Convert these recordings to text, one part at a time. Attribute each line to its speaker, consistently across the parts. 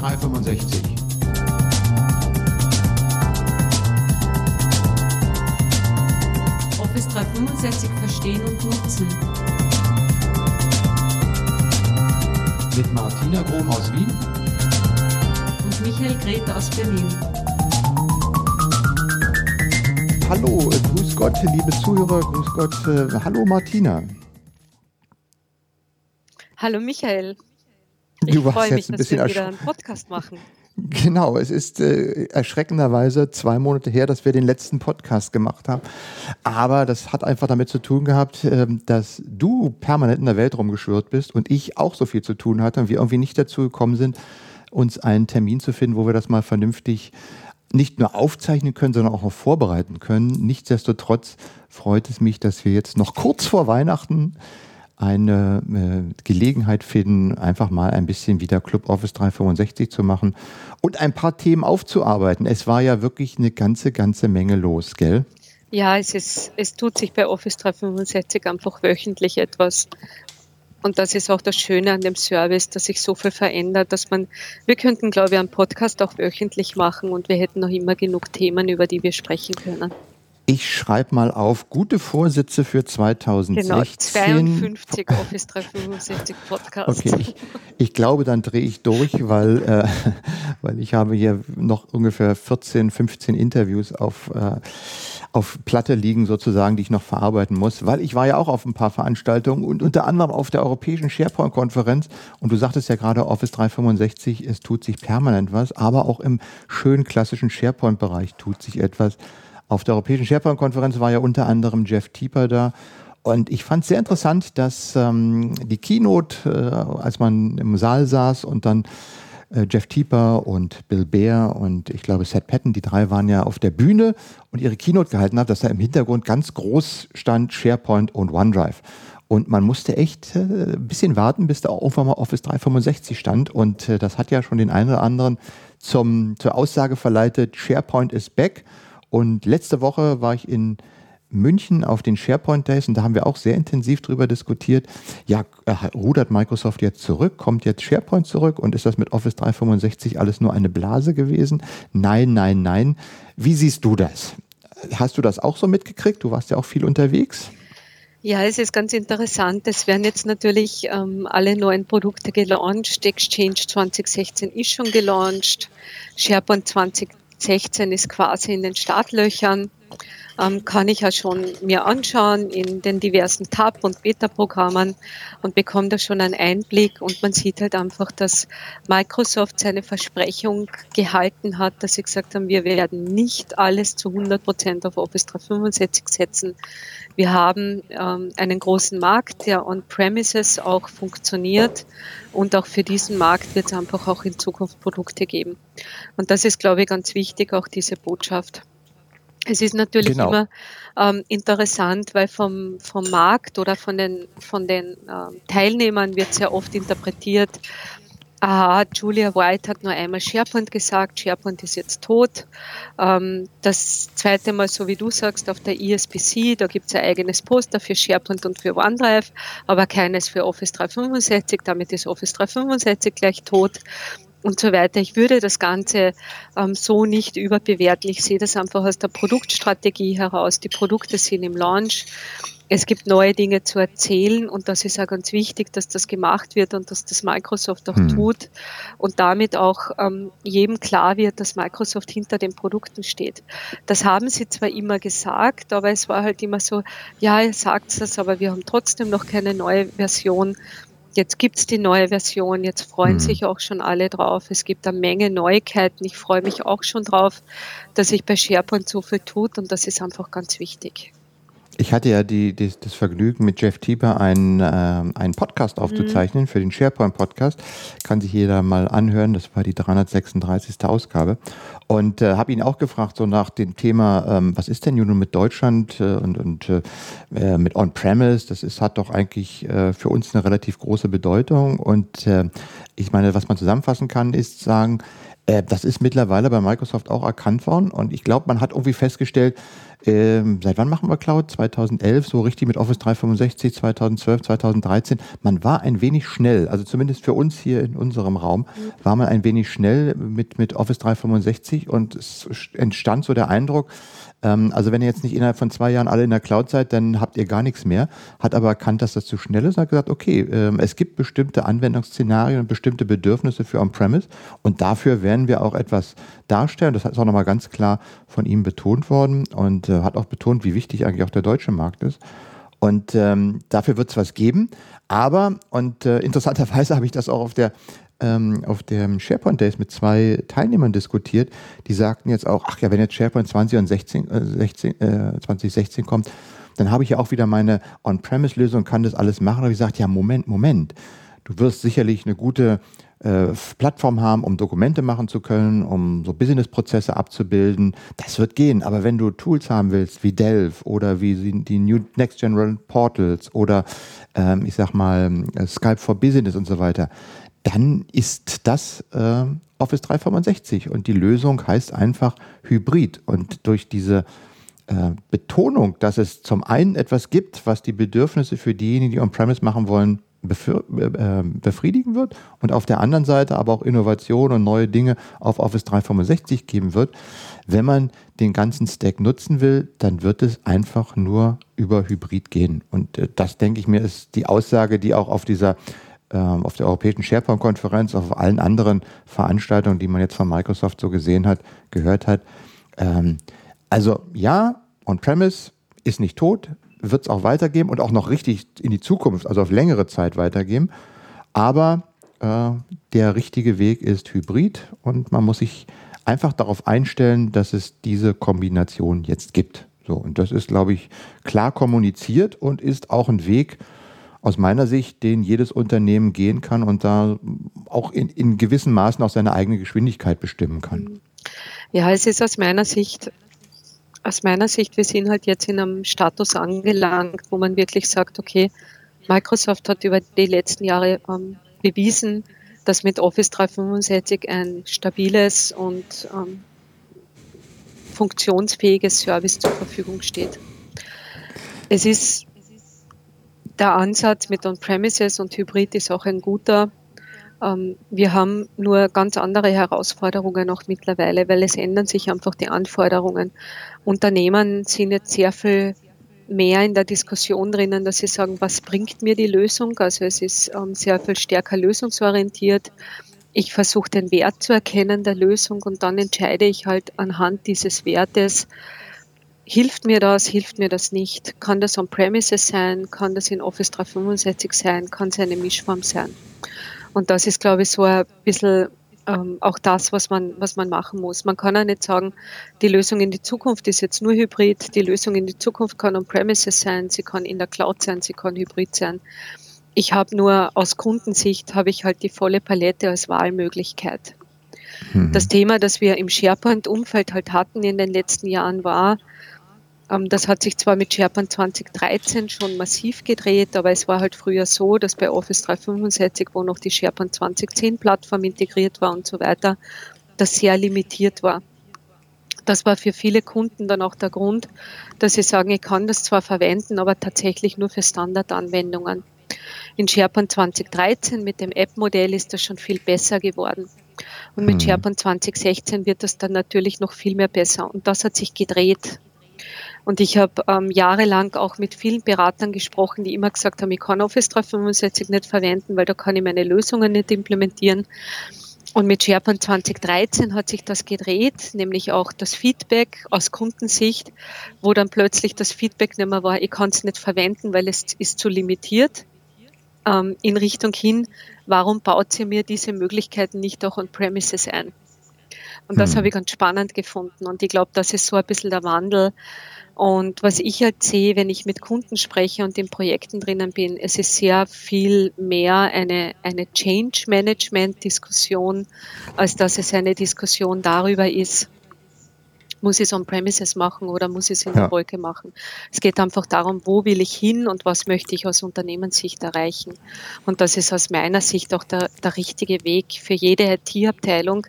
Speaker 1: 365.
Speaker 2: Office 365 verstehen und nutzen.
Speaker 1: Mit Martina Grom aus Wien
Speaker 2: und Michael Grete aus Berlin.
Speaker 1: Hallo, äh, grüß Gott, liebe Zuhörer, grüß Gott. Äh, hallo Martina.
Speaker 3: Hallo Michael. Ich
Speaker 1: Du warst
Speaker 3: freue mich,
Speaker 1: jetzt ein
Speaker 3: dass
Speaker 1: bisschen
Speaker 3: wir wieder einen Podcast machen.
Speaker 1: Genau, es ist äh, erschreckenderweise zwei Monate her, dass wir den letzten Podcast gemacht haben. Aber das hat einfach damit zu tun gehabt, ähm, dass du permanent in der Welt rumgeschwirrt bist und ich auch so viel zu tun hatte und wir irgendwie nicht dazu gekommen sind, uns einen Termin zu finden, wo wir das mal vernünftig nicht nur aufzeichnen können, sondern auch noch vorbereiten können. Nichtsdestotrotz freut es mich, dass wir jetzt noch kurz vor Weihnachten eine äh, Gelegenheit finden, einfach mal ein bisschen wieder Club Office 365 zu machen und ein paar Themen aufzuarbeiten. Es war ja wirklich eine ganze, ganze Menge los, gell?
Speaker 3: Ja, es, ist, es tut sich bei Office 365 einfach wöchentlich etwas. Und das ist auch das Schöne an dem Service, dass sich so viel verändert, dass man, wir könnten, glaube ich, einen Podcast auch wöchentlich machen und wir hätten noch immer genug Themen, über die wir sprechen können.
Speaker 1: Ich schreibe mal auf gute Vorsätze für 2016.
Speaker 3: Genau, 52 Office 365 Podcasts.
Speaker 1: Okay, ich, ich glaube, dann drehe ich durch, weil, äh, weil ich habe hier noch ungefähr 14, 15 Interviews auf, äh, auf Platte liegen sozusagen, die ich noch verarbeiten muss, weil ich war ja auch auf ein paar Veranstaltungen und unter anderem auf der Europäischen SharePoint-Konferenz und du sagtest ja gerade Office 365, es tut sich permanent was, aber auch im schönen klassischen SharePoint-Bereich tut sich etwas. Auf der Europäischen SharePoint-Konferenz war ja unter anderem Jeff Tieper da und ich fand es sehr interessant, dass ähm, die Keynote, äh, als man im Saal saß und dann äh, Jeff Tieper und Bill Bear und ich glaube Seth Patton, die drei waren ja auf der Bühne und ihre Keynote gehalten hat, dass da im Hintergrund ganz groß stand SharePoint und OneDrive. Und man musste echt äh, ein bisschen warten, bis da irgendwann mal Office 365 stand. Und äh, das hat ja schon den einen oder anderen zum, zur Aussage verleitet, SharePoint is back. Und letzte Woche war ich in München auf den SharePoint Days und da haben wir auch sehr intensiv drüber diskutiert. Ja, äh, rudert Microsoft jetzt zurück? Kommt jetzt SharePoint zurück? Und ist das mit Office 365 alles nur eine Blase gewesen? Nein, nein, nein. Wie siehst du das? Hast du das auch so mitgekriegt? Du warst ja auch viel unterwegs.
Speaker 3: Ja, es ist ganz interessant. Es werden jetzt natürlich ähm, alle neuen Produkte gelauncht. Exchange 2016 ist schon gelauncht. SharePoint 2016 ist quasi in den Startlöchern. Ähm, kann ich ja schon mir anschauen in den diversen Tab- und Beta-Programmen und bekomme da schon einen Einblick und man sieht halt einfach, dass Microsoft seine Versprechung gehalten hat, dass sie gesagt haben, wir werden nicht alles zu 100 Prozent auf Office 365 setzen. Wir haben ähm, einen großen Markt, der on-premises auch funktioniert und auch für diesen Markt wird es einfach auch in Zukunft Produkte geben. Und das ist, glaube ich, ganz wichtig, auch diese Botschaft. Es ist natürlich
Speaker 1: Genau.
Speaker 3: immer ähm, interessant, weil vom, vom Markt oder von den, von den ähm, Teilnehmern wird sehr oft interpretiert, aha, Julia White hat nur einmal SharePoint gesagt, SharePoint ist jetzt tot. Ähm, das zweite Mal, so wie du sagst, auf der ESPC, da gibt es ein eigenes Poster für SharePoint und für OneDrive, aber keines für Office 365, damit ist Office 365 gleich tot und so weiter. Ich würde das Ganze ähm, so nicht überbewerten. Ich sehe das einfach aus der Produktstrategie heraus. Die Produkte sind im Launch. Es gibt neue Dinge zu erzählen und das ist auch ganz wichtig, dass das gemacht wird und dass das Microsoft auch
Speaker 1: Hm.
Speaker 3: tut und damit auch ähm, jedem klar wird, dass Microsoft hinter den Produkten steht. Das haben sie zwar immer gesagt, aber es war halt immer so, ja, ihr sagt das, aber wir haben trotzdem noch keine neue Version. Jetzt gibt's die neue Version, jetzt freuen
Speaker 1: Hm.
Speaker 3: sich auch schon alle drauf. Es gibt eine Menge Neuigkeiten. Ich freue mich auch schon drauf, dass sich bei SharePoint so viel tut und das ist einfach ganz wichtig.
Speaker 1: Ich hatte ja die, die, das Vergnügen, mit Jeff Tieper einen, ähm, einen Podcast aufzuzeichnen für den SharePoint-Podcast. Kann sich jeder mal anhören. Das war die 336. Ausgabe. Und äh, habe ihn auch gefragt, so nach dem Thema, ähm, was ist denn nun mit Deutschland äh, und, und äh, äh, mit On-Premise? Das ist, hat doch eigentlich äh, für uns eine relativ große Bedeutung. Und äh, ich meine, was man zusammenfassen kann, ist sagen, äh, das ist mittlerweile bei Microsoft auch erkannt worden. Und ich glaube, man hat irgendwie festgestellt, Ähm, seit wann machen wir Cloud? 2011, so richtig mit Office 365, 2012, 2013. Man war ein wenig schnell, also zumindest für uns hier in unserem Raum, war man ein wenig schnell mit, mit Office 365 und es entstand so der Eindruck, ähm, also wenn ihr jetzt nicht innerhalb von zwei Jahren alle in der Cloud seid, dann habt ihr gar nichts mehr. Hat aber erkannt, dass das zu schnell ist, hat gesagt, okay, ähm, es gibt bestimmte Anwendungsszenarien und bestimmte Bedürfnisse für On-Premise und dafür werden wir auch etwas darstellen. Das ist auch nochmal ganz klar von ihm betont worden und äh, hat auch betont, wie wichtig eigentlich auch der deutsche Markt ist. Und ähm, dafür wird es was geben. Aber, und äh, interessanterweise habe ich das auch auf der ähm, auf dem SharePoint Days mit zwei Teilnehmern diskutiert, die sagten jetzt auch, ach ja, wenn jetzt SharePoint 20 und 16, äh, 16, äh, 2016 kommt, dann habe ich ja auch wieder meine On-Premise-Lösung, kann das alles machen. Aber ich gesagt, ja, Moment, Moment. Du wirst sicherlich eine gute äh, Plattform haben, um Dokumente machen zu können, um so Business-Prozesse abzubilden. Das wird gehen. Aber wenn du Tools haben willst, wie Delve oder wie die New Next General Portals oder ähm, ich sag mal Skype for Business und so weiter, dann ist das äh, Office 365 und die Lösung heißt einfach Hybrid. Und durch diese äh, Betonung, dass es zum einen etwas gibt, was die Bedürfnisse für diejenigen, die On-Premise machen wollen, befriedigen wird und auf der anderen Seite aber auch Innovation und neue Dinge auf Office 365 geben wird. Wenn man den ganzen Stack nutzen will, dann wird es einfach nur über Hybrid gehen. Und äh, das, denke ich mir, ist die Aussage, die auch auf dieser ähm, auf der Europäischen SharePoint-Konferenz, auf allen anderen Veranstaltungen, die man jetzt von Microsoft so gesehen hat, gehört hat. Ähm, also ja, On-Premise ist nicht tot, wird es auch weitergeben und auch noch richtig in die Zukunft, also auf längere Zeit weitergeben. Aber äh, der richtige Weg ist Hybrid und man muss sich einfach darauf einstellen, dass es diese Kombination jetzt gibt. So, und das ist, glaube ich, klar kommuniziert und ist auch ein Weg, aus meiner Sicht, den jedes Unternehmen gehen kann und da auch in, in gewissen Maßen auch seine eigene Geschwindigkeit bestimmen kann.
Speaker 3: Ja, es ist aus meiner Sicht, aus meiner Sicht, wir sind halt jetzt in einem Status angelangt, wo man wirklich sagt, okay, Microsoft hat über die letzten Jahre ähm, bewiesen, dass mit Office 365 ein stabiles und ähm, funktionsfähiges Service zur Verfügung steht. Es ist der Ansatz mit On-Premises und Hybrid ist auch ein guter. Ähm, wir haben nur ganz andere Herausforderungen auch mittlerweile, weil es ändern sich einfach die Anforderungen. Unternehmen sind jetzt sehr viel mehr in der Diskussion drinnen, dass sie sagen, was bringt mir die Lösung? Also es ist ähm, sehr viel stärker lösungsorientiert. Ich versuche den Wert zu erkennen der Lösung und dann entscheide ich halt anhand dieses Wertes, Hilft mir das, hilft mir das nicht? Kann das on-premises sein? Kann das in Office 365 sein? Kann es eine Mischform sein? Und das ist, glaube ich, so ein bisschen ähm, auch das, was man, was man machen muss. Man kann auch nicht sagen, die Lösung in die Zukunft ist jetzt nur Hybrid. Die Lösung in die Zukunft kann on-premises sein, sie kann in der Cloud sein, sie kann Hybrid sein. Ich habe nur aus Kundensicht habe ich halt die volle Palette als Wahlmöglichkeit. Mhm. Das Thema, das wir im SharePoint-Umfeld halt hatten in den letzten Jahren war, das hat sich zwar mit SharePoint 2013 schon massiv gedreht, aber es war halt früher so, dass bei Office 365, wo noch die SharePoint 2010 Plattform integriert war und so weiter, das sehr limitiert war. Das war für viele Kunden dann auch der Grund, dass sie sagen, ich kann das zwar verwenden, aber tatsächlich nur für Standardanwendungen. In SharePoint 2013 mit dem App-Modell ist das schon viel besser geworden. Und mit mhm. SharePoint 2016 wird das dann natürlich noch viel mehr besser. Und das hat sich gedreht. Und ich habe ähm, jahrelang auch mit vielen Beratern gesprochen, die immer gesagt haben, ich kann Office 365 nicht verwenden, weil da kann ich meine Lösungen nicht implementieren. Und mit SharePoint 2013 hat sich das gedreht, nämlich auch das Feedback aus Kundensicht, wo dann plötzlich das Feedback nicht mehr war, ich kann es nicht verwenden, weil es ist zu limitiert, ähm, in Richtung hin, warum baut sie mir diese Möglichkeiten nicht auch on-premises ein? Und das hm. habe ich ganz spannend gefunden. Und ich glaube, das ist so ein bisschen der Wandel, und was ich halt sehe, wenn ich mit Kunden spreche und in Projekten drinnen bin, es ist sehr viel mehr eine, eine Change Management Diskussion, als dass es eine Diskussion darüber ist, muss ich es on-premises machen oder muss ich es in ja. der Wolke machen. Es geht einfach darum, wo will ich hin und was möchte ich aus Unternehmenssicht erreichen. Und das ist aus meiner Sicht auch der, der richtige Weg für jede IT-Abteilung.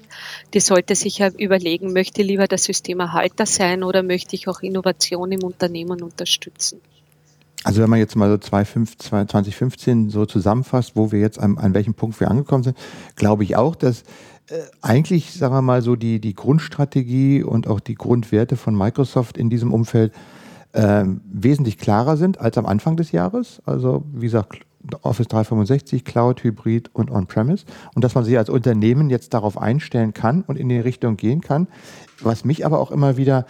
Speaker 3: Die sollte sich ja überlegen, möchte lieber der Systemerhalter sein oder möchte ich auch Innovation im Unternehmen unterstützen.
Speaker 1: Also wenn man jetzt mal so 2015 so zusammenfasst, wo wir jetzt an, an welchem Punkt wir angekommen sind, glaube ich auch, dass eigentlich, sagen wir mal so, die, die Grundstrategie und auch die Grundwerte von Microsoft in diesem Umfeld äh, wesentlich klarer sind als am Anfang des Jahres. Also wie gesagt, Office 365, Cloud, Hybrid und On-Premise. Und dass man sich als Unternehmen jetzt darauf einstellen kann und in die Richtung gehen kann. Was mich aber auch immer wieder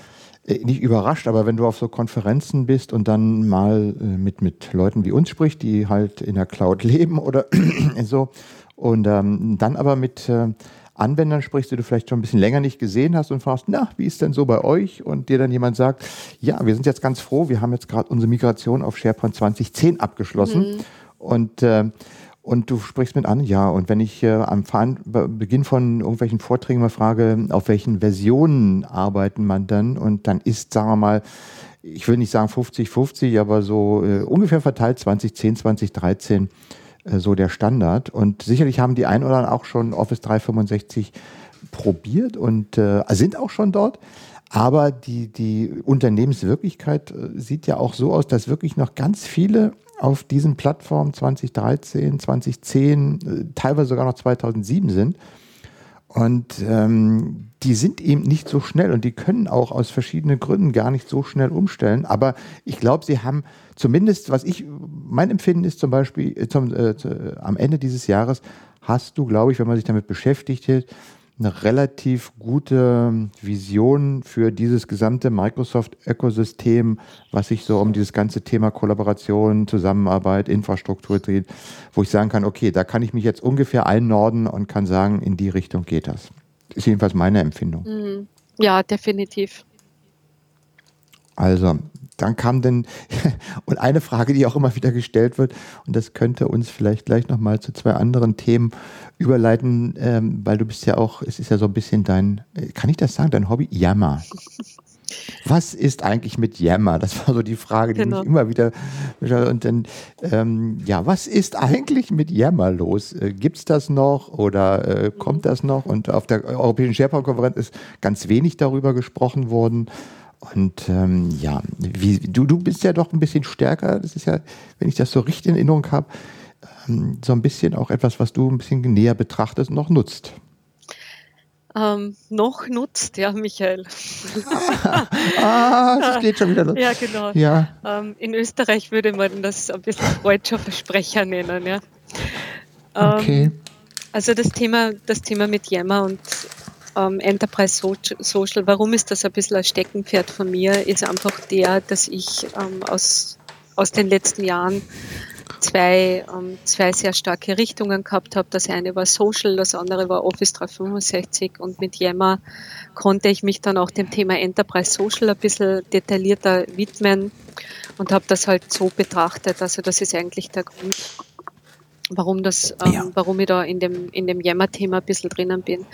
Speaker 1: äh, nicht überrascht, aber wenn du auf so Konferenzen bist und dann mal äh, mit, mit Leuten wie uns sprichst, die halt in der Cloud leben oder so, und ähm, dann aber mit äh, Anwendern sprichst, die du vielleicht schon ein bisschen länger nicht gesehen hast und fragst, na, wie ist denn so bei euch? Und dir dann jemand sagt, ja, wir sind jetzt ganz froh, wir haben jetzt gerade unsere Migration auf SharePoint 2010 abgeschlossen. Mhm. Und, äh, und du sprichst mit an, ja, und wenn ich äh, am Fahren, Beginn von irgendwelchen Vorträgen mal frage, auf welchen Versionen arbeitet man dann? Und dann ist, sagen wir mal, ich will nicht sagen 50-50, aber so äh, ungefähr verteilt 2010, 2013 äh, so der Standard. Und sicherlich haben die ein oder anderen auch schon Office 365 probiert und äh, sind auch schon dort. Aber die, die Unternehmenswirklichkeit äh, sieht ja auch so aus, dass wirklich noch ganz viele auf diesen Plattformen 2013, 2010, äh, teilweise sogar noch 2007 sind. Und ähm, die sind eben nicht so schnell und die können auch aus verschiedenen Gründen gar nicht so schnell umstellen. Aber ich glaube, sie haben zumindest, was ich, mein Empfinden ist zum Beispiel, äh, zum, äh, am Ende dieses Jahres hast du, glaube ich, wenn man sich damit beschäftigt eine relativ gute Vision für dieses gesamte Microsoft-Ökosystem, was sich so um dieses ganze Thema Kollaboration, Zusammenarbeit, Infrastruktur dreht, wo ich sagen kann, okay, da kann ich mich jetzt ungefähr einnorden und kann sagen, in die Richtung geht das. Ist jedenfalls meine Empfindung.
Speaker 3: Mhm. Ja, definitiv.
Speaker 1: Also, dann kam denn, und eine Frage, die auch immer wieder gestellt wird, und das könnte uns vielleicht gleich nochmal zu zwei anderen Themen überleiten, ähm, weil du bist ja auch, es ist ja so ein bisschen dein, äh, kann ich das sagen, dein Hobby? Yammer. Was ist eigentlich mit Yammer? Das war so die Frage, die genau. mich immer wieder. Und dann, ähm, ja, was ist eigentlich mit Yammer los? Äh, Gibt es das noch oder äh, kommt das noch? Und auf der Europäischen SharePoint-Konferenz ist ganz wenig darüber gesprochen worden. Und ähm, ja, wie, du, du bist ja doch ein bisschen stärker. Das ist ja, wenn ich das so richtig in Erinnerung habe, ähm, so ein bisschen auch etwas, was du ein bisschen näher betrachtest und noch nutzt.
Speaker 3: Ähm, noch nutzt, ja, Michael.
Speaker 1: ah, das geht schon wieder los.
Speaker 3: Ja, genau.
Speaker 1: Ja.
Speaker 3: Ähm, in Österreich würde man das ein bisschen freudscher Versprecher nennen, ja.
Speaker 1: Ähm, okay.
Speaker 3: Also das Thema, das Thema mit Yammer und ähm, Enterprise Social, warum ist das ein bisschen ein Steckenpferd von mir, ist einfach der, dass ich ähm, aus, aus den letzten Jahren zwei, ähm, zwei sehr starke Richtungen gehabt habe. Das eine war Social, das andere war Office 365 und mit Yammer konnte ich mich dann auch dem Thema Enterprise Social ein bisschen detaillierter widmen und habe das halt so betrachtet. Also das ist eigentlich der Grund, warum das, ähm, ja. warum ich da in dem, in dem Yammer-Thema ein bisschen drinnen bin.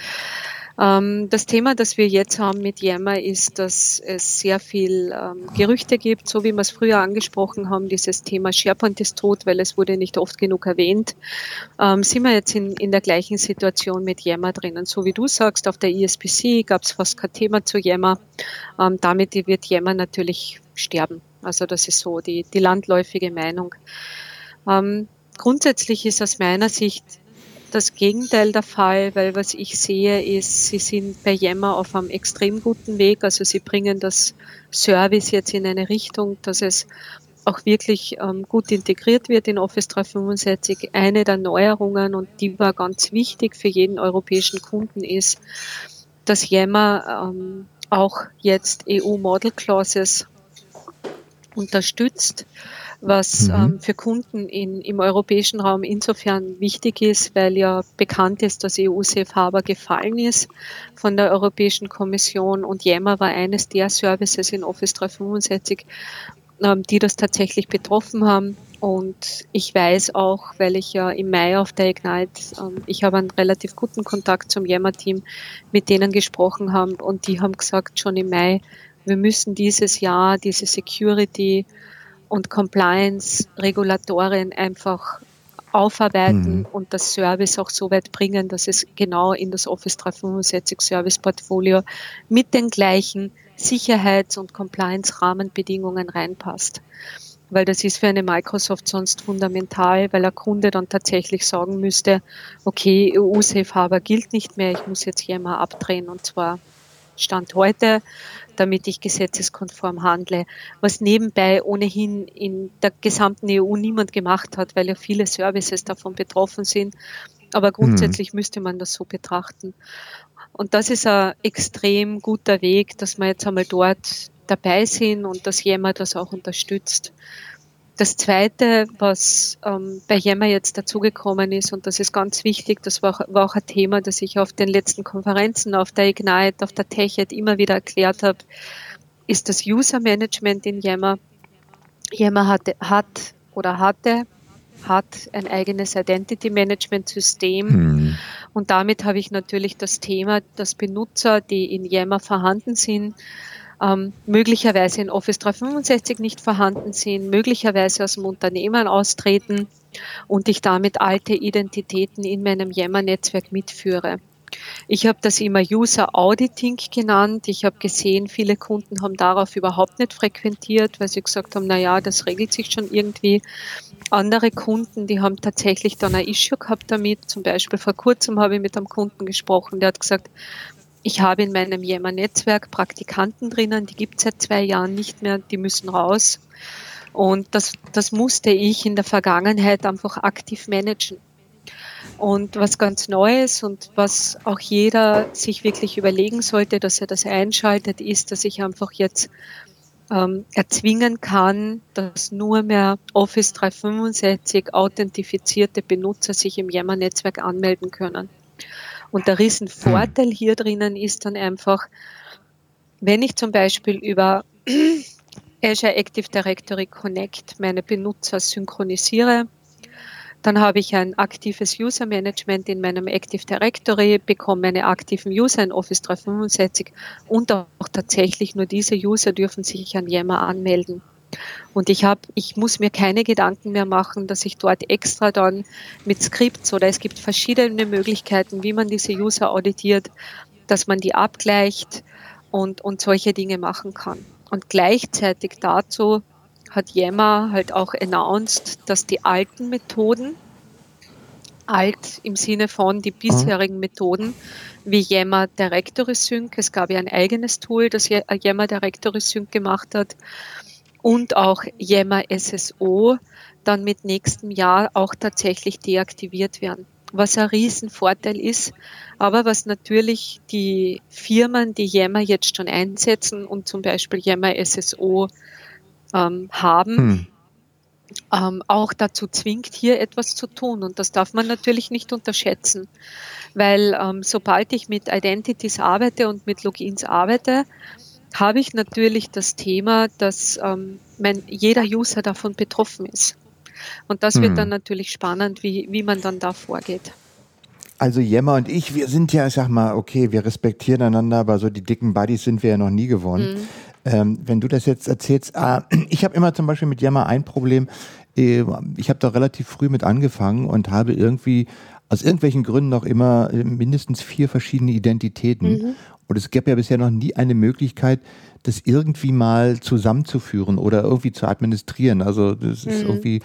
Speaker 3: Ähm, das Thema, das wir jetzt haben mit Yammer, ist, dass es sehr viel ähm, Gerüchte gibt, so wie wir es früher angesprochen haben, dieses Thema SharePoint ist tot, weil es wurde nicht oft genug erwähnt. Ähm, sind wir jetzt in, in der gleichen Situation mit Yammer drinnen. So wie du sagst, auf der ESPC gab es fast kein Thema zu Yammer. Damit wird Yammer natürlich sterben. Also das ist so die, die landläufige Meinung. Grundsätzlich ist aus meiner Sicht das Gegenteil der Fall, weil was ich sehe, ist, sie sind bei Yammer auf einem extrem guten Weg. Also sie bringen das Service jetzt in eine Richtung, dass es auch wirklich ähm, gut integriert wird in Office 365. Eine der Neuerungen, und die war ganz wichtig für jeden europäischen Kunden, ist, dass Yammer ähm, auch jetzt EU Model Clauses unterstützt was mhm. ähm, für Kunden in, im europäischen Raum insofern wichtig ist, weil ja bekannt ist, dass EU Safe Harbor gefallen ist von der Europäischen Kommission und Yammer war eines der Services in Office 365, ähm, die das tatsächlich betroffen haben. und ich weiß auch, weil ich ja im Mai auf der Ignite, ähm, ich habe einen relativ guten Kontakt zum Yammer-Team, mit denen gesprochen haben und die haben gesagt schon im Mai, wir müssen dieses Jahr diese Security und Compliance-Regulatorien einfach aufarbeiten mhm. und das Service auch so weit bringen, dass es genau in das Office 365 Service Portfolio mit den gleichen Sicherheits- und Compliance-Rahmenbedingungen reinpasst. Weil das ist für eine Microsoft sonst fundamental, weil ein Kunde dann tatsächlich sagen müsste, okay, EU-Safe Harbor gilt nicht mehr, ich muss jetzt hier mal abdrehen und zwar Stand heute, damit ich gesetzeskonform handle, was nebenbei ohnehin in der gesamten EU niemand gemacht hat, weil ja viele Services davon betroffen sind. Aber grundsätzlich mhm. müsste man das so betrachten. Und das ist ein extrem guter Weg, dass wir jetzt einmal dort dabei sind und dass jemand das auch unterstützt. Das Zweite, was ähm, bei Yammer jetzt dazugekommen ist, und das ist ganz wichtig, das war, war, auch ein Thema, das ich auf den letzten Konferenzen, auf der Ignite, auf der TechEd immer wieder erklärt habe, ist das User Management in Yammer. Yammer hatte, hat oder hatte hat ein eigenes Identity Management System. Hm. Und damit habe ich natürlich das Thema, dass Benutzer, die in Yammer vorhanden sind, ähm, möglicherweise in Office 365 nicht vorhanden sind, möglicherweise aus dem Unternehmen austreten und ich damit alte Identitäten in meinem Yammer-Netzwerk mitführe. Ich habe das immer User Auditing genannt. Ich habe gesehen, viele Kunden haben darauf überhaupt nicht frequentiert, weil sie gesagt haben, na ja, das regelt sich schon irgendwie. Andere Kunden, die haben tatsächlich dann ein Issue gehabt damit. Zum Beispiel vor kurzem habe ich mit einem Kunden gesprochen, der hat gesagt, ich habe in meinem Yammer-Netzwerk Praktikanten drinnen, die gibt es seit zwei Jahren nicht mehr, die müssen raus. Und das, das musste ich in der Vergangenheit einfach aktiv managen. Und was ganz Neues und was auch jeder sich wirklich überlegen sollte, dass er das einschaltet, ist, dass ich einfach jetzt ähm, erzwingen kann, dass nur mehr Office 365 authentifizierte Benutzer sich im Yammer-Netzwerk anmelden können. Und der Riesenvorteil hier drinnen ist dann einfach, wenn ich zum Beispiel über Azure Active Directory Connect meine Benutzer synchronisiere, dann habe ich ein aktives User Management in meinem Active Directory, bekomme meine aktiven User in Office 365 und auch tatsächlich nur diese User dürfen sich an Yammer anmelden. Und ich habe, ich muss mir keine Gedanken mehr machen, dass ich dort extra dann mit Skripts oder es gibt verschiedene Möglichkeiten, wie man diese User auditiert, dass man die abgleicht und, und solche Dinge machen kann. Und gleichzeitig dazu hat Yammer halt auch announced, dass die alten Methoden, alt im Sinne von die bisherigen Methoden, wie Yammer Directory Sync, es gab ja ein eigenes Tool, das Yammer Directory Sync gemacht hat, und auch Yammer SSO dann mit nächstem Jahr auch tatsächlich deaktiviert werden. Was ein Riesenvorteil ist, aber was natürlich die Firmen, die Yammer jetzt schon einsetzen und zum Beispiel Yammer SSO ähm, haben, hm. ähm, auch dazu zwingt, hier etwas zu tun. Und das darf man natürlich nicht unterschätzen, weil ähm, sobald ich mit Identities arbeite und mit Logins arbeite, habe ich natürlich das Thema, dass ähm, mein, jeder User davon betroffen ist. Und das wird hm. dann natürlich spannend, wie, wie man dann da vorgeht.
Speaker 1: Also Jemma und ich, wir sind ja, ich sag mal, okay, wir respektieren einander, aber so die dicken Buddies sind wir ja noch nie geworden. Mhm. Ähm, wenn du das jetzt erzählst, äh, ich habe immer zum Beispiel mit Jemma ein Problem. Äh, ich habe da relativ früh mit angefangen und habe irgendwie aus irgendwelchen Gründen noch immer mindestens vier verschiedene Identitäten. Mhm. Und es gab ja bisher noch nie eine Möglichkeit, das irgendwie mal zusammenzuführen oder irgendwie zu administrieren. Also das ist mhm. irgendwie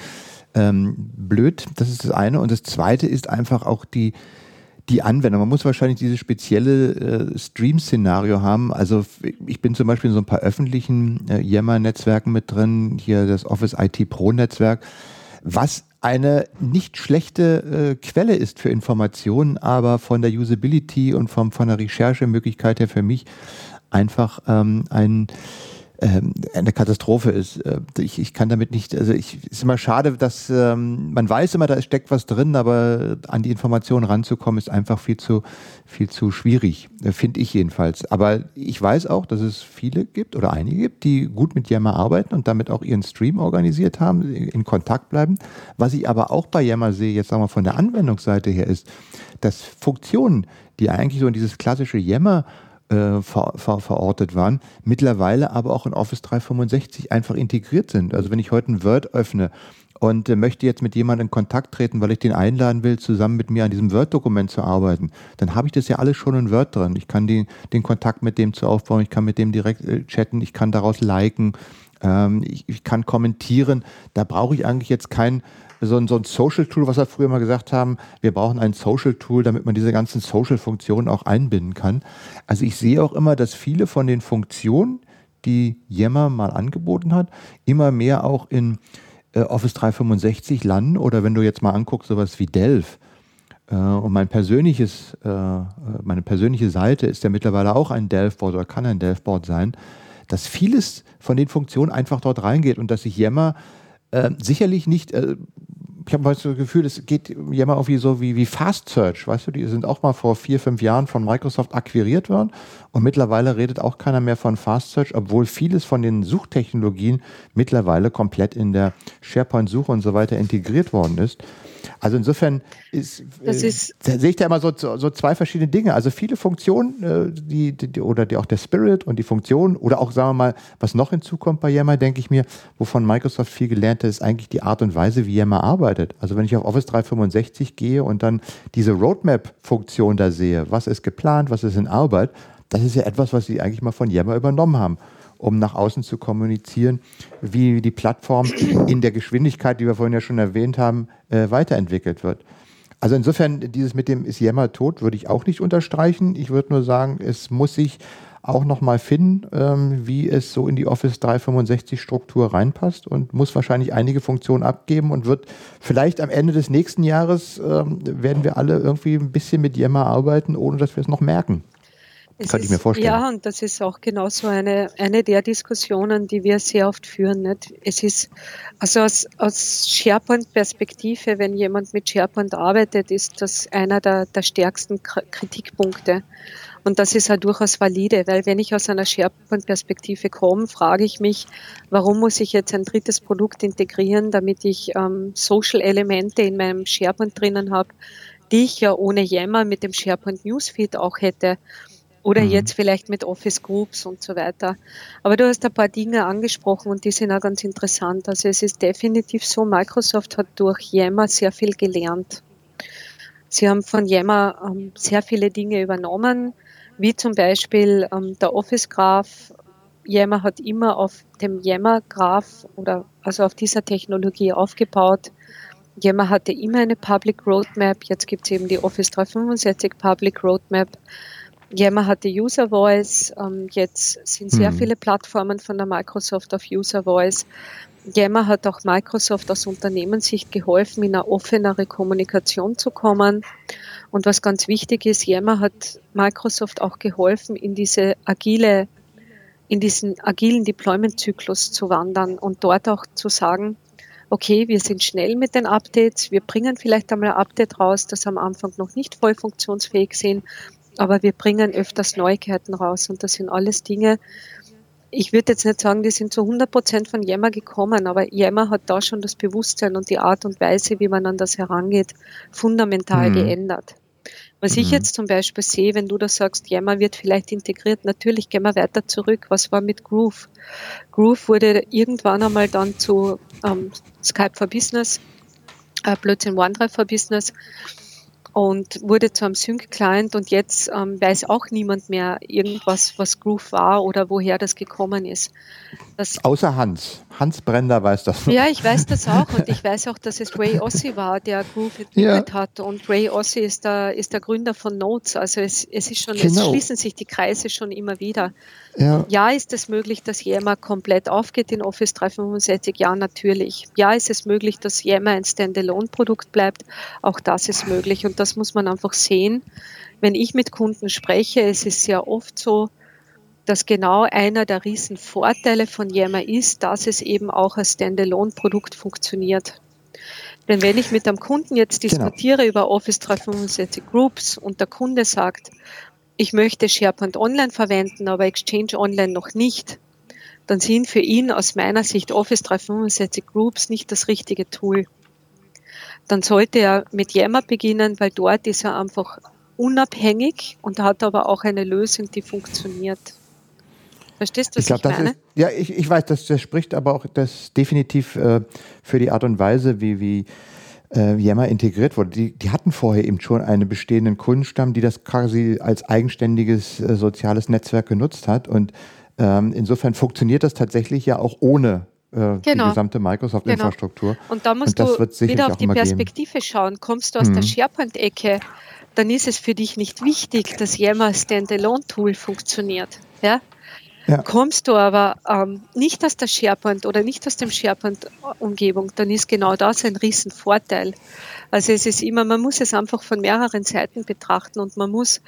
Speaker 1: ähm, blöd. Das ist das eine. Und das zweite ist einfach auch die, die Anwendung. Man muss wahrscheinlich dieses spezielle äh, Stream-Szenario haben. Also ich bin zum Beispiel in so ein paar öffentlichen äh, Yammer-Netzwerken mit drin, hier das Office IT Pro-Netzwerk, was eine nicht schlechte äh, Quelle ist für Informationen, aber von der Usability und vom, von der Recherchemöglichkeit her für mich einfach ähm, ein ähm, eine Katastrophe ist. Äh, ich, ich kann damit nicht, also ich ist immer schade, dass ähm, man weiß immer, da steckt was drin, aber an die Informationen ranzukommen ist einfach viel zu viel zu schwierig, äh, finde ich jedenfalls. Aber ich weiß auch, dass es viele gibt oder einige gibt, die gut mit Yammer arbeiten und damit auch ihren Stream organisiert haben, in Kontakt bleiben. Was ich aber auch bei Yammer sehe, jetzt sagen wir von der Anwendungsseite her, ist, dass Funktionen, die eigentlich so in dieses klassische Yammer äh, ver, ver, verortet waren, mittlerweile aber auch in Office 365 einfach integriert sind. Also wenn ich heute ein Word öffne und äh, möchte jetzt mit jemandem in Kontakt treten, weil ich den einladen will, zusammen mit mir an diesem Word-Dokument zu arbeiten, dann habe ich das ja alles schon in Word drin. Ich kann den, den Kontakt mit dem zu aufbauen, ich kann mit dem direkt äh, chatten, ich kann daraus liken, ähm, ich, ich kann kommentieren. Da brauche ich eigentlich jetzt kein so ein, so ein Social Tool, was wir früher mal gesagt haben, wir brauchen ein Social Tool, damit man diese ganzen Social Funktionen auch einbinden kann. Also ich sehe auch immer, dass viele von den Funktionen, die Yammer mal angeboten hat, immer mehr auch in äh, Office 365 landen oder wenn du jetzt mal anguckst, sowas wie Delph. Äh, und mein persönliches, äh, meine persönliche Seite ist ja mittlerweile auch ein Delph-Board oder kann ein Delph-Board sein, dass vieles von den Funktionen einfach dort reingeht und dass sich Yammer äh, sicherlich nicht äh, ich habe das Gefühl, es geht ja mal irgendwie so wie, wie Fast Search, weißt du, die sind auch mal vor vier, fünf Jahren von Microsoft akquiriert worden und mittlerweile redet auch keiner mehr von Fast Search, obwohl vieles von den Suchtechnologien mittlerweile komplett in der SharePoint-Suche und so weiter integriert worden ist. Also insofern ist,
Speaker 3: äh, ist
Speaker 1: äh, sehe ich da immer so, so zwei verschiedene Dinge. Also viele Funktionen, äh, die, die, oder die auch der Spirit und die Funktion oder auch, sagen wir mal, was noch hinzukommt bei Yammer, denke ich mir, wovon Microsoft viel gelernt hat, ist eigentlich die Art und Weise, wie Yammer arbeitet. Also wenn ich auf Office 365 gehe und dann diese Roadmap-Funktion da sehe, was ist geplant, was ist in Arbeit, das ist ja etwas, was sie eigentlich mal von Yammer übernommen haben um nach außen zu kommunizieren, wie die Plattform in der Geschwindigkeit, die wir vorhin ja schon erwähnt haben, äh, weiterentwickelt wird. Also insofern, dieses mit dem ist Yammer tot, würde ich auch nicht unterstreichen. Ich würde nur sagen, es muss sich auch nochmal finden, ähm, wie es so in die Office 365 Struktur reinpasst und muss wahrscheinlich einige Funktionen abgeben und wird vielleicht am Ende des nächsten Jahres ähm, werden wir alle irgendwie ein bisschen mit Yammer arbeiten, ohne dass wir es noch merken.
Speaker 3: Es Kann ich mir vorstellen. Ja, und das ist auch genau so eine, eine der Diskussionen, die wir sehr oft führen. Nicht? Es ist, also aus, aus SharePoint-Perspektive, wenn jemand mit SharePoint arbeitet, ist das einer der, der stärksten Kritikpunkte. Und das ist halt durchaus valide, weil wenn ich aus einer SharePoint-Perspektive komme, frage ich mich, warum muss ich jetzt ein drittes Produkt integrieren, damit ich ähm, Social-Elemente in meinem SharePoint drinnen habe, die ich ja ohne Yammer mit dem SharePoint Newsfeed auch hätte. Oder mhm. jetzt vielleicht mit Office Groups und so weiter. Aber du hast ein paar Dinge angesprochen und die sind auch ganz interessant. Also es ist definitiv so, Microsoft hat durch Yammer sehr viel gelernt. Sie haben von Yammer ähm, sehr viele Dinge übernommen, wie zum Beispiel ähm, der Office Graph. Yammer hat immer auf dem Yammer Graph oder also auf dieser Technologie aufgebaut. Yammer hatte immer eine Public Roadmap. Jetzt gibt es eben die Office 365 Public Roadmap. Yammer hatte User Voice, ähm, jetzt sind sehr hm. viele Plattformen von der Microsoft auf User Voice. Yammer hat auch Microsoft aus Unternehmenssicht geholfen, in eine offenere Kommunikation zu kommen. Und was ganz wichtig ist, Yammer hat Microsoft auch geholfen, in diese agile, in diesen agilen Deployment-Zyklus zu wandern und dort auch zu sagen, okay, wir sind schnell mit den Updates, wir bringen vielleicht einmal ein Update raus, das am Anfang noch nicht voll funktionsfähig sind, aber wir bringen öfters Neuigkeiten raus und das sind alles Dinge, ich würde jetzt nicht sagen, die sind zu 100 Prozent von Yammer gekommen, aber Yammer hat da schon das Bewusstsein und die Art und Weise, wie man an das herangeht, fundamental mhm. geändert. Was mhm. ich jetzt zum Beispiel sehe, wenn du da sagst, Yammer wird vielleicht integriert, natürlich gehen wir weiter zurück. Was war mit Groove? Groove wurde irgendwann einmal dann zu ähm, Skype for Business, äh, plötzlich OneDrive for Business und wurde zu einem Sync-Client und jetzt ähm, weiß auch niemand mehr irgendwas, was Groove war oder woher das gekommen ist.
Speaker 1: Das Außer Hans. Hans Brender weiß das.
Speaker 3: Ja, ich weiß das auch und ich weiß auch, dass es Ray Ossi war, der Groove entwickelt ja. hat und Ray Ossi ist der, ist der Gründer von Notes. Also es, es ist schon, genau. es schließen sich die Kreise schon immer wieder. Ja. ja, ist es möglich, dass Yammer komplett aufgeht in Office 365? Ja, natürlich. Ja, ist es möglich, dass Yammer ein Standalone-Produkt bleibt? Auch das ist möglich und das muss man einfach sehen. Wenn ich mit Kunden spreche, es ist sehr oft so, dass genau einer der riesen Vorteile von Yammer ist, dass es eben auch als Standalone-Produkt funktioniert. Denn wenn ich mit einem Kunden jetzt genau. diskutiere genau. über Office 365 Groups und der Kunde sagt, ich möchte SharePoint Online verwenden, aber Exchange Online noch nicht, dann sind für ihn aus meiner Sicht Office 365 Groups nicht das richtige Tool. Dann sollte er mit Yammer beginnen, weil dort ist er einfach unabhängig und hat aber auch eine Lösung, die funktioniert. Verstehst du, was
Speaker 1: ich, glaub, ich meine? Ist, ja, ich, ich weiß, das, das spricht aber auch das definitiv äh, für die Art und Weise, wie, wie äh, Yammer integriert wurde. Die, die hatten vorher eben schon einen bestehenden Kundenstamm, die das quasi als eigenständiges äh, soziales Netzwerk genutzt hat. Und ähm, insofern funktioniert das tatsächlich ja auch ohne äh, genau. die gesamte Microsoft-Infrastruktur.
Speaker 3: Genau. Und da musst und du wieder auf die Perspektive geben. schauen. Kommst du aus mhm. der SharePoint-Ecke, dann ist es für dich nicht wichtig, dass Yammer Standalone-Tool funktioniert. Ja? Ja. Kommst du aber ähm, nicht aus der SharePoint oder nicht aus dem SharePoint-Umgebung, dann ist genau das ein Riesenvorteil. Also es ist immer, man muss es einfach von mehreren Seiten betrachten und man muss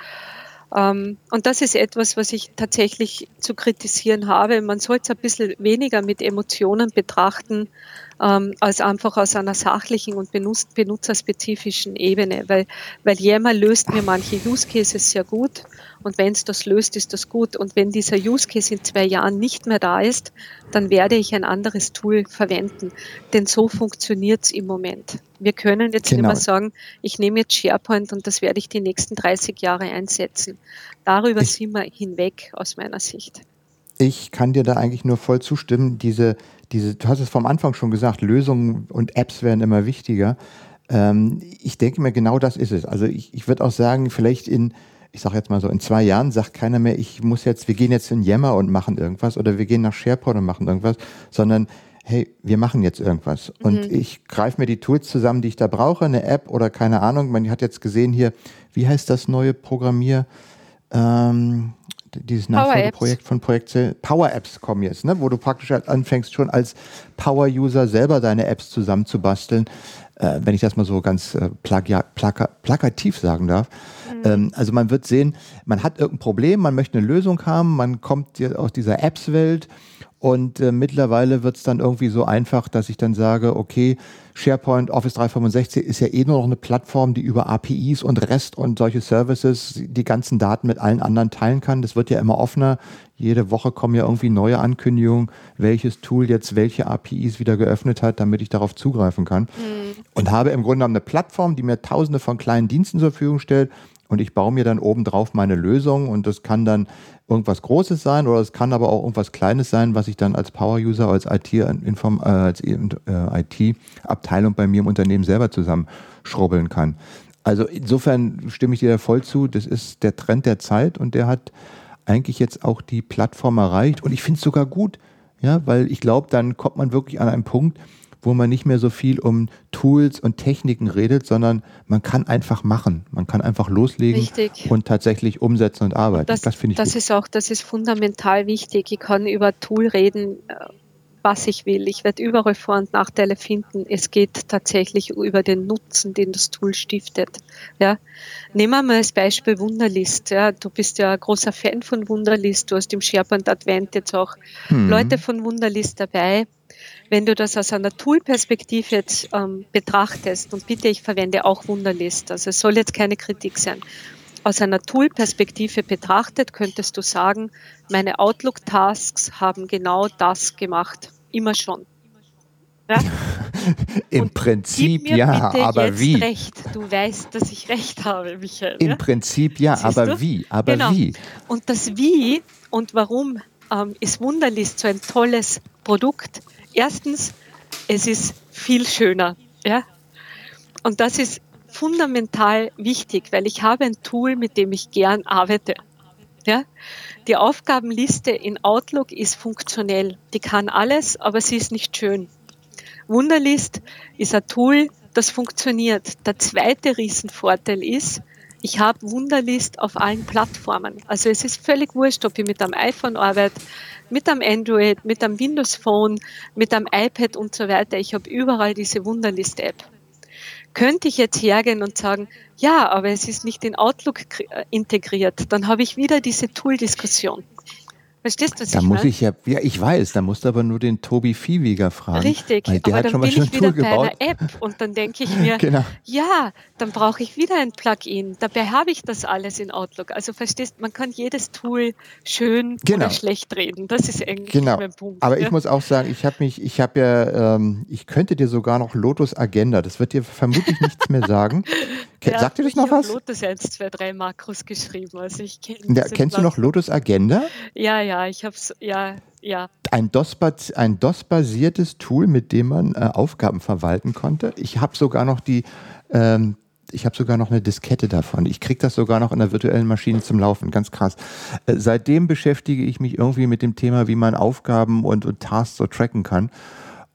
Speaker 3: und das ist etwas, was ich tatsächlich zu kritisieren habe. Man sollte es ein bisschen weniger mit Emotionen betrachten, ähm, als einfach aus einer sachlichen und benutzerspezifischen Ebene, weil, weil Yammer löst mir manche Use Cases sehr gut und wenn es das löst, ist das gut. Und wenn dieser Use Case in zwei Jahren nicht mehr da ist, dann werde ich ein anderes Tool verwenden. Denn so funktioniert es im Moment. Wir können jetzt genau. nicht mehr sagen, ich nehme jetzt SharePoint und das werde ich die nächsten 30 Jahre einsetzen. Darüber ich, sind wir hinweg aus meiner Sicht.
Speaker 1: Ich kann dir da eigentlich nur voll zustimmen. Diese, diese, du hast es vom Anfang schon gesagt, Lösungen und Apps werden immer wichtiger. Ähm, ich denke mir, genau das ist es. Also ich, ich würde auch sagen, vielleicht in, ich sage jetzt mal so, in zwei Jahren sagt keiner mehr, ich muss jetzt, wir gehen jetzt in Yammer und machen irgendwas oder wir gehen nach SharePoint und machen irgendwas, sondern hey, wir machen jetzt irgendwas. Mhm. Und ich greife mir die Tools zusammen, die ich da brauche, eine App oder keine Ahnung. Man hat jetzt gesehen hier, wie heißt das neue Programmier? Ähm, dieses Nachfolgeprojekt von Projekt Power Apps kommen jetzt, ne? wo du praktisch halt anfängst schon als Power-User selber deine Apps zusammenzubasteln, äh, wenn ich das mal so ganz äh, plaka, plakativ sagen darf. Mhm. Ähm, also man wird sehen, man hat irgendein Problem, man möchte eine Lösung haben, man kommt aus dieser Apps-Welt und äh, mittlerweile wird es dann irgendwie so einfach, dass ich dann sage, okay, SharePoint, Office 365 ist ja eh nur noch eine Plattform, die über APIs und REST und solche Services die ganzen Daten mit allen anderen teilen kann. Das wird ja immer offener. Jede Woche kommen ja irgendwie neue Ankündigungen, welches Tool jetzt welche APIs wieder geöffnet hat, damit ich darauf zugreifen kann. Mhm. Und habe im Grunde genommen eine Plattform, die mir tausende von kleinen Diensten zur Verfügung stellt und ich baue mir dann oben drauf meine Lösung und das kann dann irgendwas Großes sein oder es kann aber auch irgendwas Kleines sein, was ich dann als Power-User, als IT-Abteilung äh, bei mir im Unternehmen selber zusammenschrubbeln kann. Also insofern stimme ich dir da voll zu. Das ist der Trend der Zeit und der hat eigentlich jetzt auch die Plattform erreicht und ich finde es sogar gut, ja, weil ich glaube, dann kommt man wirklich an einen Punkt, wo man nicht mehr so viel um Tools und Techniken redet, sondern man kann einfach machen. Man kann einfach loslegen Richtig. und tatsächlich umsetzen und arbeiten.
Speaker 3: Das, das finde ich. Das gut. ist auch, das ist fundamental wichtig. Ich kann über Tool reden, äh, was ich will. Ich werde überall Vor- und Nachteile finden. Es geht tatsächlich über den Nutzen, den das Tool stiftet. Ja. Nehmen wir mal als Beispiel Wunderlist. Ja. Du bist ja ein großer Fan von Wunderlist. Du hast im SharePoint Advent jetzt auch mhm. Leute von Wunderlist dabei. Wenn du das aus einer Tool-Perspektive jetzt ähm, betrachtest, und bitte, ich verwende auch Wunderlist, also es soll jetzt keine Kritik sein, aus einer Tool-Perspektive betrachtet, könntest du sagen, meine Outlook-Tasks haben genau das gemacht, immer schon.
Speaker 1: Ja? Im Und Prinzip ja, aber wie?
Speaker 3: Recht. Du weißt, dass ich recht habe, Michael.
Speaker 1: Im ja? Prinzip ja, Siehst aber du? wie? Aber genau. wie?
Speaker 3: Und das Wie und warum ähm, ist Wunderlist so ein tolles Produkt? Erstens, es ist viel schöner. Ja? Und das ist fundamental wichtig, weil ich habe ein Tool, mit dem ich gern arbeite. Ja? Die Aufgabenliste in Outlook ist funktionell. Die kann alles, aber sie ist nicht schön. Wunderlist ist ein Tool, das funktioniert. Der zweite Riesenvorteil ist, ich habe Wunderlist auf allen Plattformen. Also es ist völlig wurscht, ob ich mit einem iPhone arbeite, mit einem Android, mit einem Windows Phone, mit einem iPad und so weiter. Ich habe überall diese Wunderlist-App. Könnte ich jetzt hergehen und sagen, ja, aber es ist nicht in Outlook äh, integriert, dann habe ich wieder diese Tool-Diskussion. Verstehst du,
Speaker 1: Da
Speaker 3: ich
Speaker 1: muss
Speaker 3: meine?
Speaker 1: ich ja, ja, ich weiß, da musst du aber nur den Tobi Viehweger fragen.
Speaker 3: Richtig,
Speaker 1: weil der
Speaker 3: aber
Speaker 1: hat
Speaker 3: dann
Speaker 1: schon mal
Speaker 3: bin ich wieder bei
Speaker 1: gebaut.
Speaker 3: einer App und dann denke ich mir,
Speaker 1: Genau.
Speaker 3: ja, dann brauche ich wieder ein Plugin. Dabei habe ich das alles in Outlook. Also verstehst, man kann jedes Tool schön
Speaker 1: Genau.
Speaker 3: oder schlecht reden. Das ist eigentlich
Speaker 1: Genau.
Speaker 3: mein Punkt.
Speaker 1: Aber
Speaker 3: ja.
Speaker 1: ich muss auch sagen, ich habe mich, ich habe ja, ähm, ich könnte dir sogar noch Lotus Agenda, das wird dir vermutlich nichts mehr sagen.
Speaker 3: Ja,
Speaker 1: Sagt dir das
Speaker 3: ich
Speaker 1: noch
Speaker 3: habe
Speaker 1: was?
Speaker 3: Lotus 1, 2, 3 Makros geschrieben. Also ich kenne
Speaker 1: Ja, kennst du noch. Lotus Agenda?
Speaker 3: Ja, ja, ich habe es, ja, ja.
Speaker 1: Ein DOS-bas- ein DOS-basiertes Tool, mit dem man äh, Aufgaben verwalten konnte. Ich habe sogar noch die, ähm, ich habe sogar noch eine Diskette davon. Ich kriege das sogar noch in der virtuellen Maschine zum Laufen. Ganz krass. Äh, seitdem beschäftige ich mich irgendwie mit dem Thema, wie man Aufgaben und, und Tasks so tracken kann.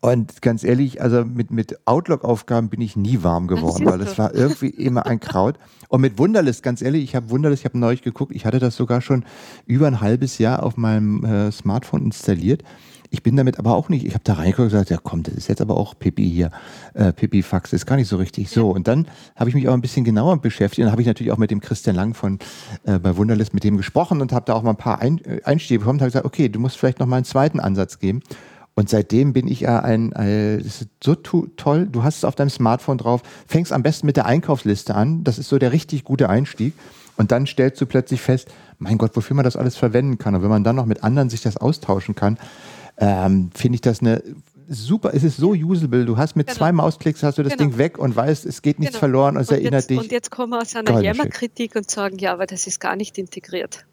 Speaker 1: Und ganz ehrlich, also mit, mit Outlook-Aufgaben bin ich nie warm geworden, weil das war irgendwie immer ein Kraut. Und mit Wunderlist, ganz ehrlich, ich habe Wunderlist, ich habe neulich geguckt, ich hatte das sogar schon über ein halbes Jahr auf meinem äh, Smartphone installiert. Ich bin damit aber auch nicht, ich habe da reingeguckt und gesagt, ja komm, das ist jetzt aber auch Pipi hier, äh, Pipi Fax, das ist gar nicht so richtig so. Und dann habe ich mich auch ein bisschen genauer beschäftigt und dann habe ich natürlich auch mit dem Christian Lang von äh, bei Wunderlist mit dem gesprochen und habe da auch mal ein paar ein, äh, Einstiege bekommen und habe gesagt, okay, du musst vielleicht noch mal einen zweiten Ansatz geben. Und seitdem bin ich ja ein, äh, das ist so toll, du hast es auf deinem Smartphone drauf, fängst am besten mit der Einkaufsliste an, das ist so der richtig gute Einstieg. Und dann stellst du plötzlich fest, mein Gott, wofür man das alles verwenden kann. Und wenn man dann noch mit anderen sich das austauschen kann, ähm, finde ich das eine super, es ist so usable. Du hast mit
Speaker 3: Genau.
Speaker 1: zwei Mausklicks hast du das
Speaker 3: Genau.
Speaker 1: Ding weg und weißt, es geht nichts
Speaker 3: Genau.
Speaker 1: verloren und es erinnert
Speaker 3: jetzt,
Speaker 1: dich.
Speaker 3: und jetzt kommen wir aus einer Jammerkritik und sagen, ja, aber das ist gar nicht integriert.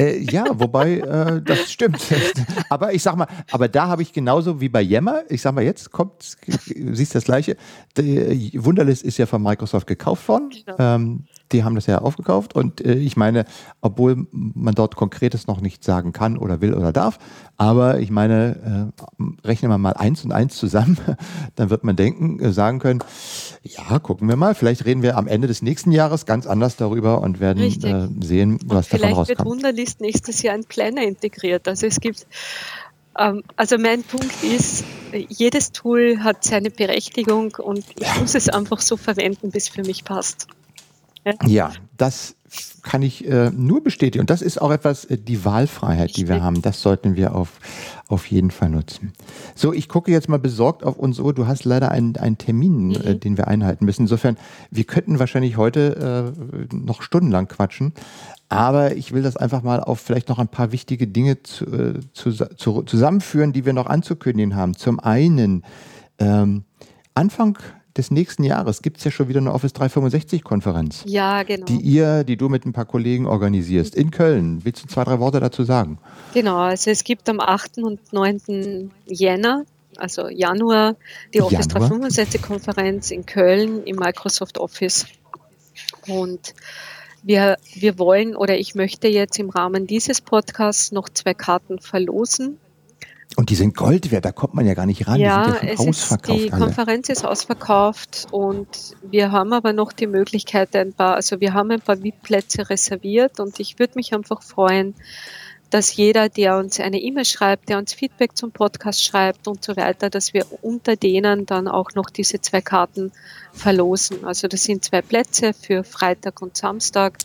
Speaker 1: Äh, ja, wobei äh, das stimmt. aber ich sag mal, aber da habe ich genauso wie bei Yammer, ich sag mal, jetzt kommt, siehst das gleiche. Die, Wunderlist ist ja von Microsoft gekauft worden.
Speaker 3: Genau.
Speaker 1: Ähm, die haben das ja aufgekauft und äh, ich meine, obwohl man dort Konkretes noch nicht sagen kann oder will oder darf, aber ich meine, äh, rechnen wir mal eins und eins zusammen, dann wird man denken, äh, sagen können, ja, gucken wir mal, vielleicht reden wir am Ende des nächsten Jahres ganz anders darüber und werden äh, sehen, was davon
Speaker 3: Vielleicht wird
Speaker 1: rauskommt.
Speaker 3: Wunderlist nächstes Jahr ein Planner integriert. Also es gibt, ähm, also mein Punkt ist, jedes Tool hat seine Berechtigung und ich muss es einfach so verwenden, bis es für mich passt.
Speaker 1: Ja, das kann ich äh, nur bestätigen. Und das ist auch etwas, äh, die Wahlfreiheit, die wir haben, das sollten wir auf, auf jeden Fall nutzen. So, ich gucke jetzt mal besorgt auf uns. Oh, du hast leider einen, einen Termin, äh, den wir einhalten müssen. Insofern, wir könnten wahrscheinlich heute äh, noch stundenlang quatschen. Aber ich will das einfach mal auf vielleicht noch ein paar wichtige Dinge zu, äh, zu, zu, zusammenführen, die wir noch anzukündigen haben. Zum einen, ähm, Anfang des nächsten Jahres gibt es ja schon wieder eine Office 365-Konferenz
Speaker 3: Ja, genau.
Speaker 1: die ihr, die du mit ein paar Kollegen organisierst, in Köln. Willst du zwei, drei Worte dazu sagen?
Speaker 3: Genau, also es gibt am 8. und 9. Jänner, also Januar, die Office
Speaker 1: Januar.
Speaker 3: 365-Konferenz in Köln im Microsoft Office. Und wir, wir wollen oder ich möchte jetzt im Rahmen dieses Podcasts noch zwei Karten verlosen.
Speaker 1: Und die sind Gold wert, da kommt man ja gar nicht ran.
Speaker 3: Ja,
Speaker 1: die sind ja
Speaker 3: ist, die
Speaker 1: alle.
Speaker 3: Konferenz ist ausverkauft und wir haben aber noch die Möglichkeit, ein paar, also wir haben ein paar VIP-Plätze reserviert und ich würde mich einfach freuen, dass jeder, der uns eine E-Mail schreibt, der uns Feedback zum Podcast schreibt und so weiter, dass wir unter denen dann auch noch diese zwei Karten verlosen. Also das sind zwei Plätze für Freitag und Samstag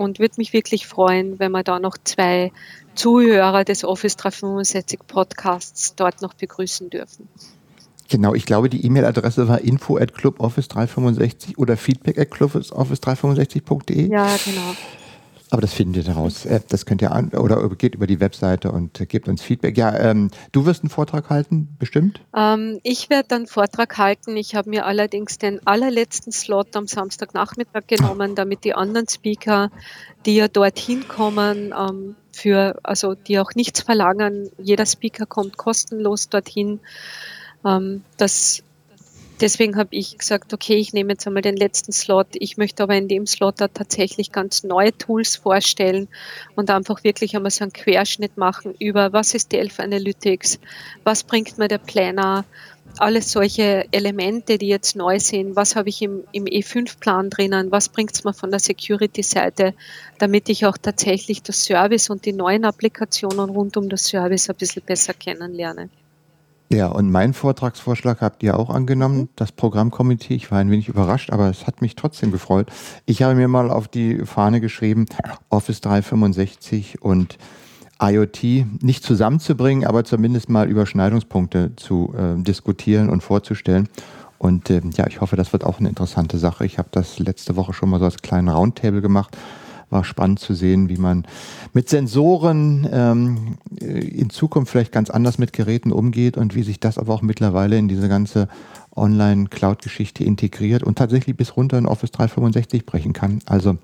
Speaker 3: und würde mich wirklich freuen, wenn wir da noch zwei Zuhörer des Office 365 Podcasts dort noch begrüßen dürfen.
Speaker 1: Genau, ich glaube, die E-Mail-Adresse war info at cluboffice365 oder feedback at cluboffice365.de.
Speaker 3: Ja, genau.
Speaker 1: Aber das finden wir daraus. Äh, Das könnt ihr an, oder geht über die Webseite und gebt uns Feedback. Ja, ähm, du wirst einen Vortrag halten, bestimmt?
Speaker 3: Ähm, ich werde einen Vortrag halten. Ich habe mir allerdings den allerletzten Slot am Samstagnachmittag genommen, damit die anderen Speaker, die ja dorthin kommen, ähm, für, also die auch nichts verlangen, jeder Speaker kommt kostenlos dorthin. Ähm, das, deswegen habe ich gesagt, okay, ich nehme jetzt einmal den letzten Slot. Ich möchte aber in dem Slot da tatsächlich ganz neue Tools vorstellen und einfach wirklich einmal so einen Querschnitt machen über, was ist Delphi Analytics, was bringt mir der Planner, alles solche Elemente, die jetzt neu sind, was habe ich im, im E5-Plan drinnen, was bringt es mir von der Security-Seite, damit ich auch tatsächlich das Service und die neuen Applikationen rund um das Service ein bisschen besser kennenlerne.
Speaker 1: Ja, und meinen Vortragsvorschlag habt ihr auch angenommen, das Programmkomitee. Ich war ein wenig überrascht, aber es hat mich trotzdem gefreut. Ich habe mir mal auf die Fahne geschrieben, Office 365 und IoT nicht zusammenzubringen, aber zumindest mal Überschneidungspunkte zu äh, diskutieren und vorzustellen. Und äh, ja, ich hoffe, das wird auch eine interessante Sache. Ich habe das letzte Woche schon mal so als kleinen Roundtable gemacht war spannend zu sehen, wie man mit Sensoren ähm, in Zukunft vielleicht ganz anders mit Geräten umgeht und wie sich das aber auch mittlerweile in diese ganze Online-Cloud-Geschichte integriert und tatsächlich bis runter in Office 365 brechen kann. Also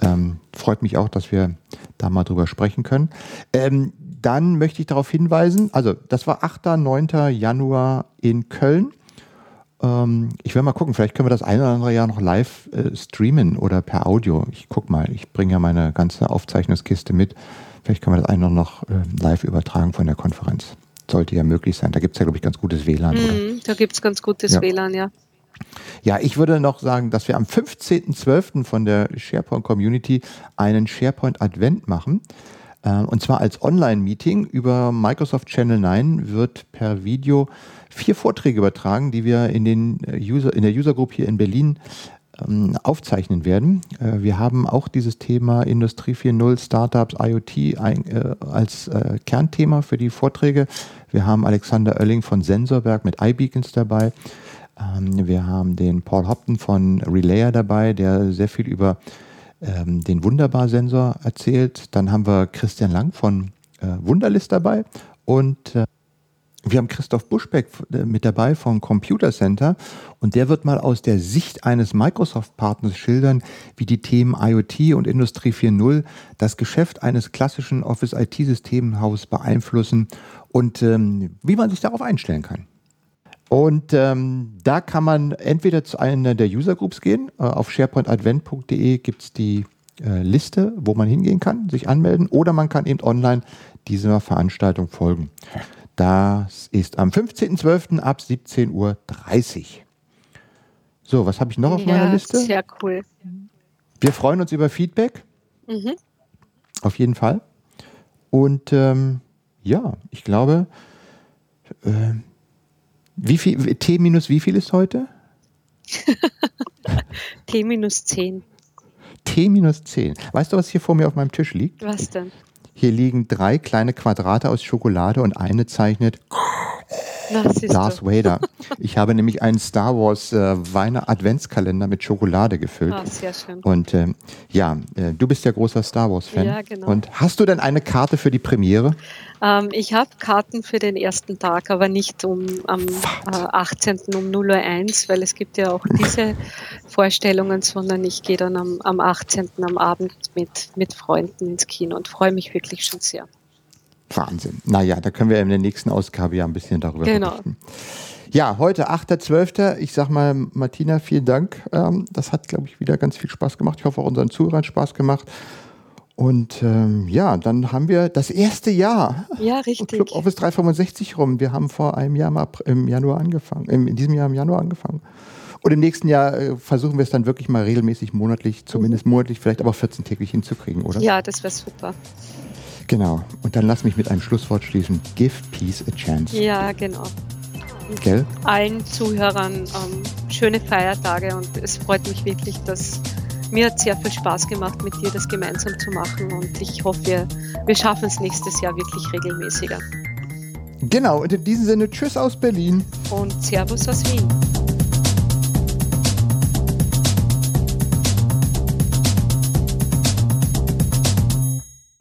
Speaker 1: ähm, freut mich auch, dass wir da mal drüber sprechen können. Ähm, dann möchte ich darauf hinweisen, also das war 8. 9. Januar in Köln. Ähm, ich will mal gucken, vielleicht können wir das ein oder andere Jahr noch live äh, streamen oder per Audio. Ich guck mal, ich bringe ja meine ganze Aufzeichnungskiste mit. Vielleicht können wir das eine noch äh, live übertragen von der Konferenz. Sollte ja möglich sein. Da gibt es ja, glaube ich, ganz gutes WLAN.
Speaker 3: Mhm, da gibt es ganz gutes ja. WLAN, ja.
Speaker 1: Ja, ich würde noch sagen, dass wir am 15.12. von der SharePoint Community einen SharePoint Advent machen. Äh, und zwar als Online-Meeting über Microsoft Channel 9 wird per Video vier Vorträge übertragen, die wir in, den äh, User, in der User Group hier in Berlin ähm, aufzeichnen werden. Äh, wir haben auch dieses Thema Industrie 4.0, Startups, IoT äh, als Kernthema für die Vorträge. Wir haben Alexander Oelling von Sensorberg mit iBeacons dabei. Ähm, wir haben den Paul Hopton von Relayer dabei, der sehr viel über ähm, den Wunderbar-Sensor erzählt. Dann haben wir Christian Lang von äh, Wunderlist dabei und äh, wir haben Christoph Buschbeck äh, mit dabei vom Computer Center und der wird mal aus der Sicht eines Microsoft-Partners schildern, wie die Themen IoT und Industrie 4.0 das Geschäft eines klassischen Office-IT-Systemhauses beeinflussen und ähm, wie man sich darauf einstellen kann. Und ähm, da kann man entweder zu einer der User Groups gehen. Äh, auf sharepointadvent.de gibt es die äh, Liste, wo man hingehen kann, sich anmelden, oder man kann eben online dieser Veranstaltung folgen. Das ist am 15.12. ab 17.30 Uhr. So, was habe ich noch auf ja, meiner Liste?
Speaker 3: Sehr cool.
Speaker 1: Wir freuen uns über Feedback. Mhm. Auf jeden Fall. Und ähm, ja, ich glaube, äh, wie viel, T minus wie viel ist heute?
Speaker 3: T minus 10.
Speaker 1: T minus 10. Weißt du, was hier vor mir auf meinem Tisch liegt?
Speaker 3: Was denn?
Speaker 1: Hier liegen drei kleine Quadrate aus Schokolade und eine zeichnet Darth Vader. Ich habe nämlich einen Star Wars äh, Weihnachten Adventskalender mit Schokolade gefüllt.
Speaker 3: Ah, sehr schön.
Speaker 1: Und äh, ja, äh, du bist ja großer Star Wars Fan.
Speaker 3: Ja, genau.
Speaker 1: Und hast du denn eine Karte für die Premiere?
Speaker 3: Ähm, ich habe Karten für den ersten Tag, aber nicht um am äh, 18. um 0 Uhr 1, weil es gibt ja auch diese Vorstellungen, sondern ich gehe dann am, am 18. am Abend mit, mit Freunden ins Kino und freue mich wirklich schon sehr.
Speaker 1: Wahnsinn. Naja, da können wir in der nächsten Ausgabe ja ein bisschen darüber genau. berichten. Ja, heute 8.12. Ich sag mal, Martina, vielen Dank. Ähm, das hat, glaube ich, wieder ganz viel Spaß gemacht. Ich hoffe, auch unseren Zuhörern Spaß gemacht. Und ähm, ja, dann haben wir das erste Jahr.
Speaker 3: Ja, richtig.
Speaker 1: Club Office 365 rum. Wir haben vor einem Jahr mal im Januar angefangen, in diesem Jahr im Januar angefangen. Und im nächsten Jahr äh, versuchen wir es dann wirklich mal regelmäßig monatlich, zumindest monatlich, vielleicht aber 14-tägig hinzukriegen, oder?
Speaker 3: Ja, das wäre super.
Speaker 1: Genau. Und dann lass mich mit einem Schlusswort schließen. Give peace a chance.
Speaker 3: Ja, genau.
Speaker 1: Gell?
Speaker 3: Allen Zuhörern ähm, schöne Feiertage und es freut mich wirklich, dass mir hat sehr viel Spaß gemacht, mit dir das gemeinsam zu machen und ich hoffe, wir, wir schaffen es nächstes Jahr wirklich regelmäßiger.
Speaker 1: Genau, und in diesem Sinne Tschüss aus Berlin.
Speaker 3: Und Servus aus Wien.